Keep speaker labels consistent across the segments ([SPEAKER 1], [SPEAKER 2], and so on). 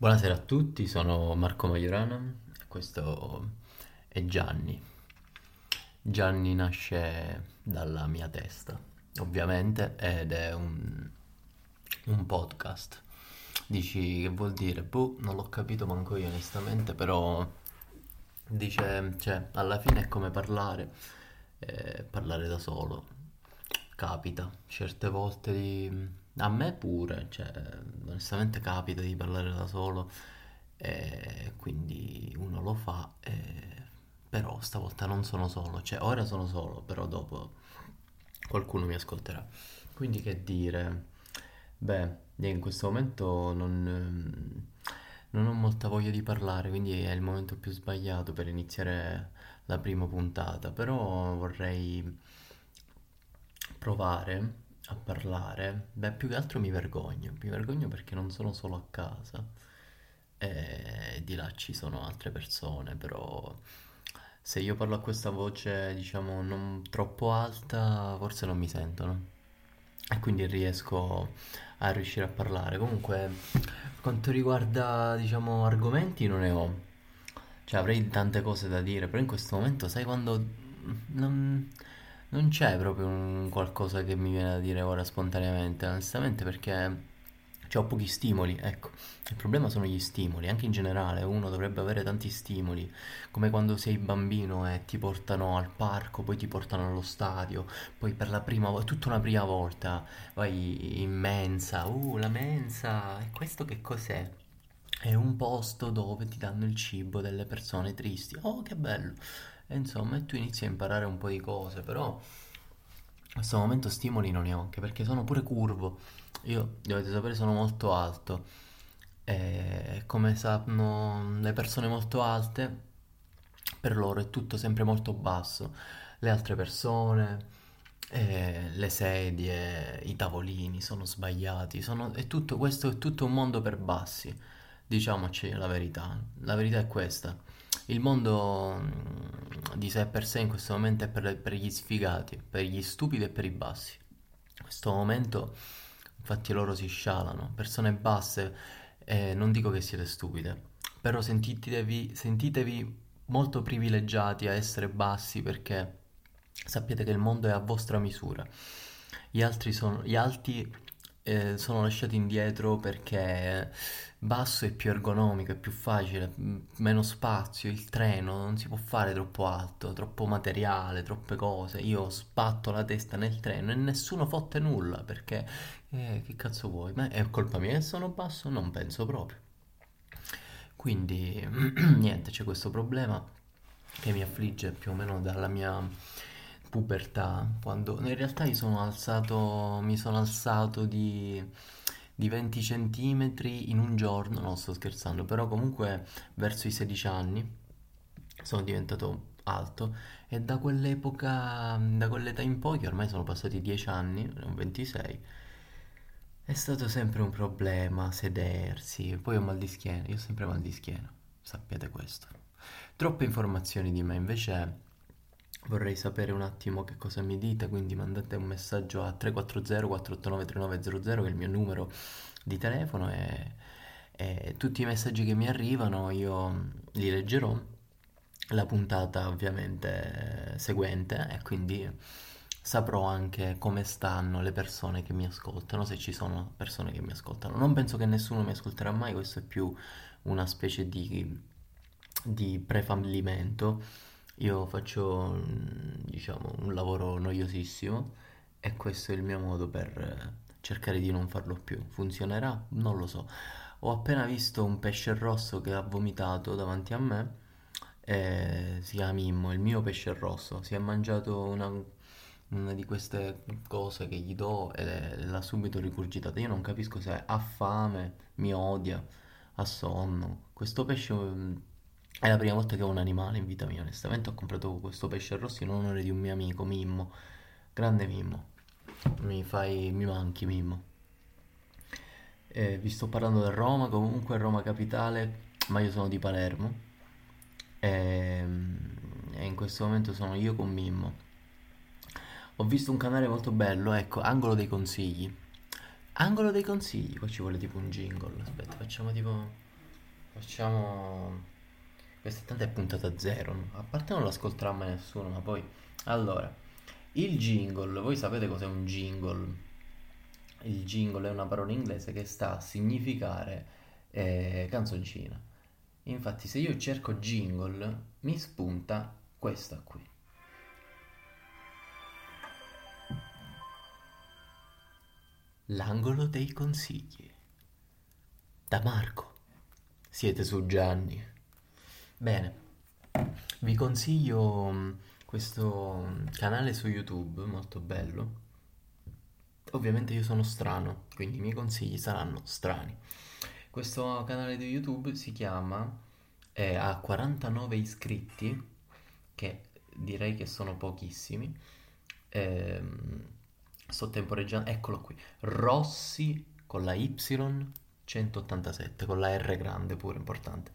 [SPEAKER 1] Buonasera a tutti, sono Marco Maiorana e questo è Gianni. Gianni nasce dalla mia testa, ovviamente, ed è un, un podcast. Dici che vuol dire? Boh, non l'ho capito manco io onestamente, però dice, cioè, alla fine è come parlare, eh, parlare da solo. Capita certe volte di a me pure, cioè, onestamente capita di parlare da solo, e quindi uno lo fa, e- però stavolta non sono solo, cioè ora sono solo, però dopo qualcuno mi ascolterà. Quindi che dire, beh, in questo momento non, non ho molta voglia di parlare, quindi è il momento più sbagliato per iniziare la prima puntata, però vorrei provare a parlare, beh, più che altro mi vergogno, mi vergogno perché non sono solo a casa e di là ci sono altre persone, però se io parlo a questa voce, diciamo, non troppo alta, forse non mi sentono e quindi riesco a riuscire a parlare. Comunque, per quanto riguarda, diciamo, argomenti non ne ho. Cioè, avrei tante cose da dire, però in questo momento, sai quando non, non c'è proprio un qualcosa che mi viene da dire ora spontaneamente, onestamente, perché ho pochi stimoli, ecco. Il problema sono gli stimoli, anche in generale, uno dovrebbe avere tanti stimoli, come quando sei bambino e ti portano al parco, poi ti portano allo stadio, poi per la prima volta, tutta una prima volta, vai in mensa, uh, la mensa, e questo che cos'è? È un posto dove ti danno il cibo delle persone tristi. Oh, che bello! E insomma, e tu inizi a imparare un po' di cose, però in questo momento stimoli non ne ho, anche perché sono pure curvo. Io, dovete sapere, sono molto alto. E come sanno le persone molto alte, per loro è tutto sempre molto basso. Le altre persone, eh, le sedie, i tavolini sono sbagliati. Sono, è tutto, questo è tutto un mondo per bassi. Diciamoci la verità. La verità è questa. Il mondo mm, di sé per sé in questo momento è per, per gli sfigati, per gli stupidi e per i bassi. In questo momento, infatti, loro si scialano. Persone basse, eh, non dico che siete stupide, però sentitevi, sentitevi molto privilegiati a essere bassi perché sappiate che il mondo è a vostra misura. Gli altri sono, gli alti eh, sono lasciati indietro perché basso è più ergonomico, è più facile, meno spazio, il treno non si può fare troppo alto, troppo materiale, troppe cose. Io sbatto la testa nel treno e nessuno fotte nulla perché eh, che cazzo vuoi? Ma è colpa mia che sono basso? Non penso proprio. Quindi niente, c'è questo problema che mi affligge più o meno dalla mia pubertà, quando in realtà mi sono alzato, mi sono alzato di, di 20 centimetri in un giorno, non sto scherzando, però comunque verso i 16 anni sono diventato alto e da quell'epoca, da quell'età in poi, che ormai sono passati 10 anni, 26, è stato sempre un problema sedersi, poi ho mal di schiena, io ho sempre mal di schiena, sappiate questo. Troppe informazioni di me, invece vorrei sapere un attimo che cosa mi dite, quindi mandate un messaggio a 340 489 3900 che è il mio numero di telefono e, e tutti i messaggi che mi arrivano io li leggerò. La puntata ovviamente seguente e quindi saprò anche come stanno le persone che mi ascoltano, se ci sono persone che mi ascoltano. Non penso che nessuno mi ascolterà mai, questo è più una specie di, di prefallimento. Io faccio, mm, diciamo, un lavoro noiosissimo e questo è il mio modo per eh, cercare di non farlo più. Funzionerà? Non lo so. Ho appena visto un pesce rosso che ha vomitato davanti a me. E si chiama Mimmo, il mio pesce rosso. Si è mangiato una, una di queste cose che gli do e l'ha subito rigurgitata. Io non capisco se ha fame, mi odia, ha sonno. Questo pesce mm, è la prima volta che ho un animale in vita mia. Onestamente ho comprato questo pesce rosso in onore di un mio amico, Mimmo. Grande Mimmo. Mi fai, mi manchi, Mimmo. Eh, vi sto parlando da Roma, comunque Roma capitale, ma io sono di Palermo. E, e in questo momento sono io con Mimmo. Ho visto un canale molto bello, ecco, Angolo dei consigli. Angolo dei consigli, qua ci vuole tipo un jingle. Aspetta, facciamo tipo facciamo... Questa tanto è puntata zero, a parte non l'ascolterà mai nessuno, ma poi... Allora, il jingle, voi sapete cos'è un jingle? Il jingle è una parola inglese che sta a significare eh, canzoncina. Infatti, se io cerco jingle, mi spunta questa qui. L'angolo dei consigli. Da Marco. Siete su Gianni. Bene, vi consiglio mm, questo mm, canale su YouTube, molto bello. Ovviamente io sono strano, quindi i miei consigli saranno strani. Questo canale di YouTube si chiama, eh, ha 49 iscritti, che direi che sono pochissimi. Ehm, sto temporeggiando, eccolo qui, Rossi con la Y 187, con la R grande pure, importante.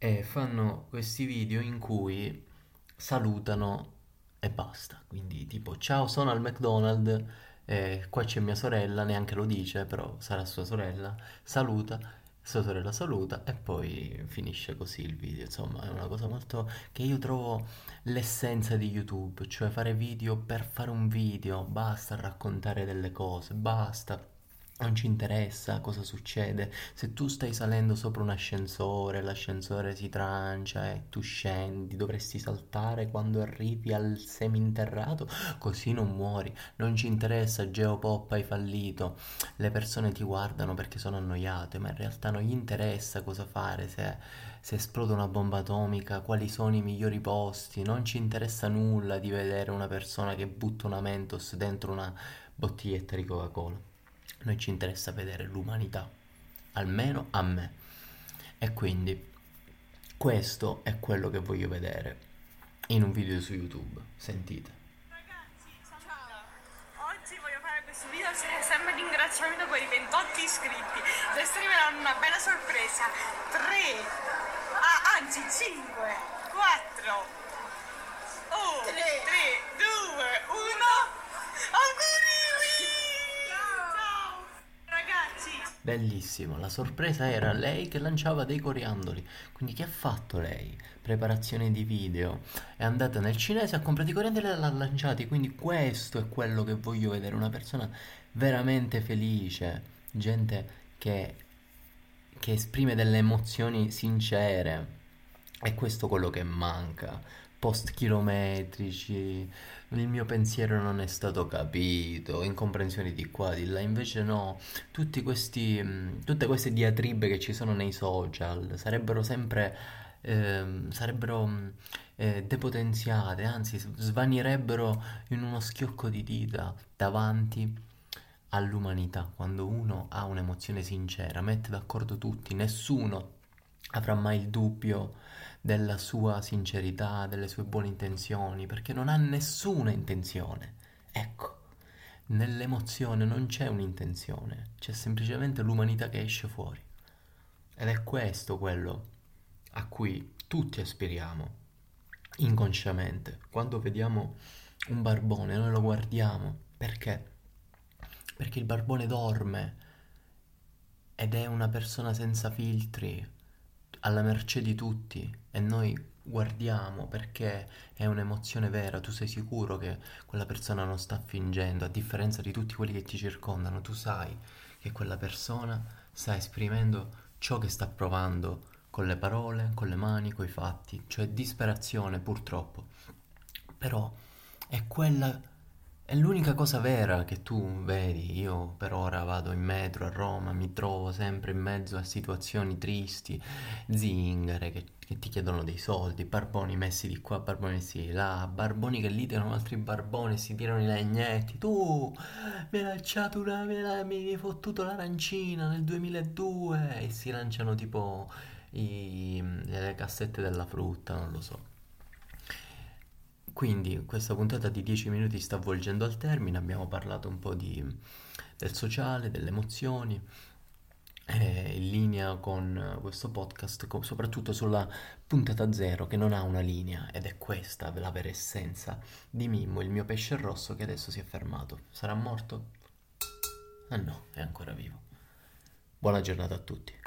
[SPEAKER 1] E fanno questi video in cui salutano e basta. Quindi tipo, ciao, sono al McDonald's, eh, qua c'è mia sorella, neanche lo dice, però sarà sua sorella, saluta, sua sorella saluta e poi finisce così il video. Insomma, è una cosa molto che io trovo l'essenza di YouTube, cioè fare video per fare un video, basta raccontare delle cose, basta non ci interessa cosa succede. Se tu stai salendo sopra un ascensore, l'ascensore si trancia e tu scendi, dovresti saltare quando arrivi al seminterrato, così non muori. Non ci interessa, Geopop hai fallito. Le persone ti guardano perché sono annoiate, ma in realtà non gli interessa cosa fare se, se esplode una bomba atomica, quali sono i migliori posti. Non ci interessa nulla di vedere una persona che butta una Mentos dentro una bottiglietta di Coca-Cola noi ci interessa vedere l'umanità, almeno a me. E quindi questo è quello che voglio vedere in un video su YouTube. Sentite.
[SPEAKER 2] Ragazzi, ciao! Oggi voglio fare questo video sempre di ringraziamento per i 28 iscritti. Adesso arriveranno una bella sorpresa. 3, ah, anzi 5, 4, 1, 3, 2, 1.
[SPEAKER 1] Bellissimo, la sorpresa era lei che lanciava dei coriandoli. Quindi che ha fatto lei? Preparazione di video. È andata nel cinese, ha comprato i coriandoli e l'ha lanciati. Quindi questo è quello che voglio vedere. Una persona veramente felice. Gente che, che esprime delle emozioni sincere. E questo è quello che manca. Post chilometrici, il mio pensiero non è stato capito, incomprensioni di qua, di là, invece no, questi, mh, tutte queste diatribe che ci sono nei social sarebbero sempre, ehm, sarebbero mh, eh, depotenziate, anzi svanirebbero in uno schiocco di dita davanti all'umanità, quando uno ha un'emozione sincera, mette d'accordo tutti, nessuno avrà mai il dubbio della sua sincerità, delle sue buone intenzioni, perché non ha nessuna intenzione. Ecco, nell'emozione non c'è un'intenzione, c'è semplicemente l'umanità che esce fuori. Ed è questo quello a cui tutti aspiriamo, inconsciamente. Quando vediamo un barbone, noi lo guardiamo. Perché? Perché il barbone dorme ed è una persona senza filtri, alla mercé di tutti e noi guardiamo perché è un'emozione vera, tu sei sicuro che quella persona non sta fingendo, a differenza di tutti quelli che ti circondano, tu sai che quella persona sta esprimendo ciò che sta provando con le parole, con le mani, con i fatti, cioè disperazione purtroppo. Però è quella è l'unica cosa vera che tu vedi, io per ora vado in metro a Roma, mi trovo sempre in mezzo a situazioni tristi, zingare che, che ti chiedono dei soldi, barboni messi di qua, barboni messi di là, barboni che litigano altri barboni e si tirano i legnetti. Tu mi hai lanciato una, mi hai fottuto l'arancina nel 2002 e si lanciano tipo i, le cassette della frutta, non lo so. Quindi questa puntata di 10 minuti sta avvolgendo al termine, abbiamo parlato un po' di, del sociale, delle emozioni, eh, in linea con questo podcast, co- soprattutto sulla puntata zero che non ha una linea ed è questa la vera essenza di Mimmo, il mio pesce rosso che adesso si è fermato. Sarà morto? Ah no, è ancora vivo. Buona giornata a tutti.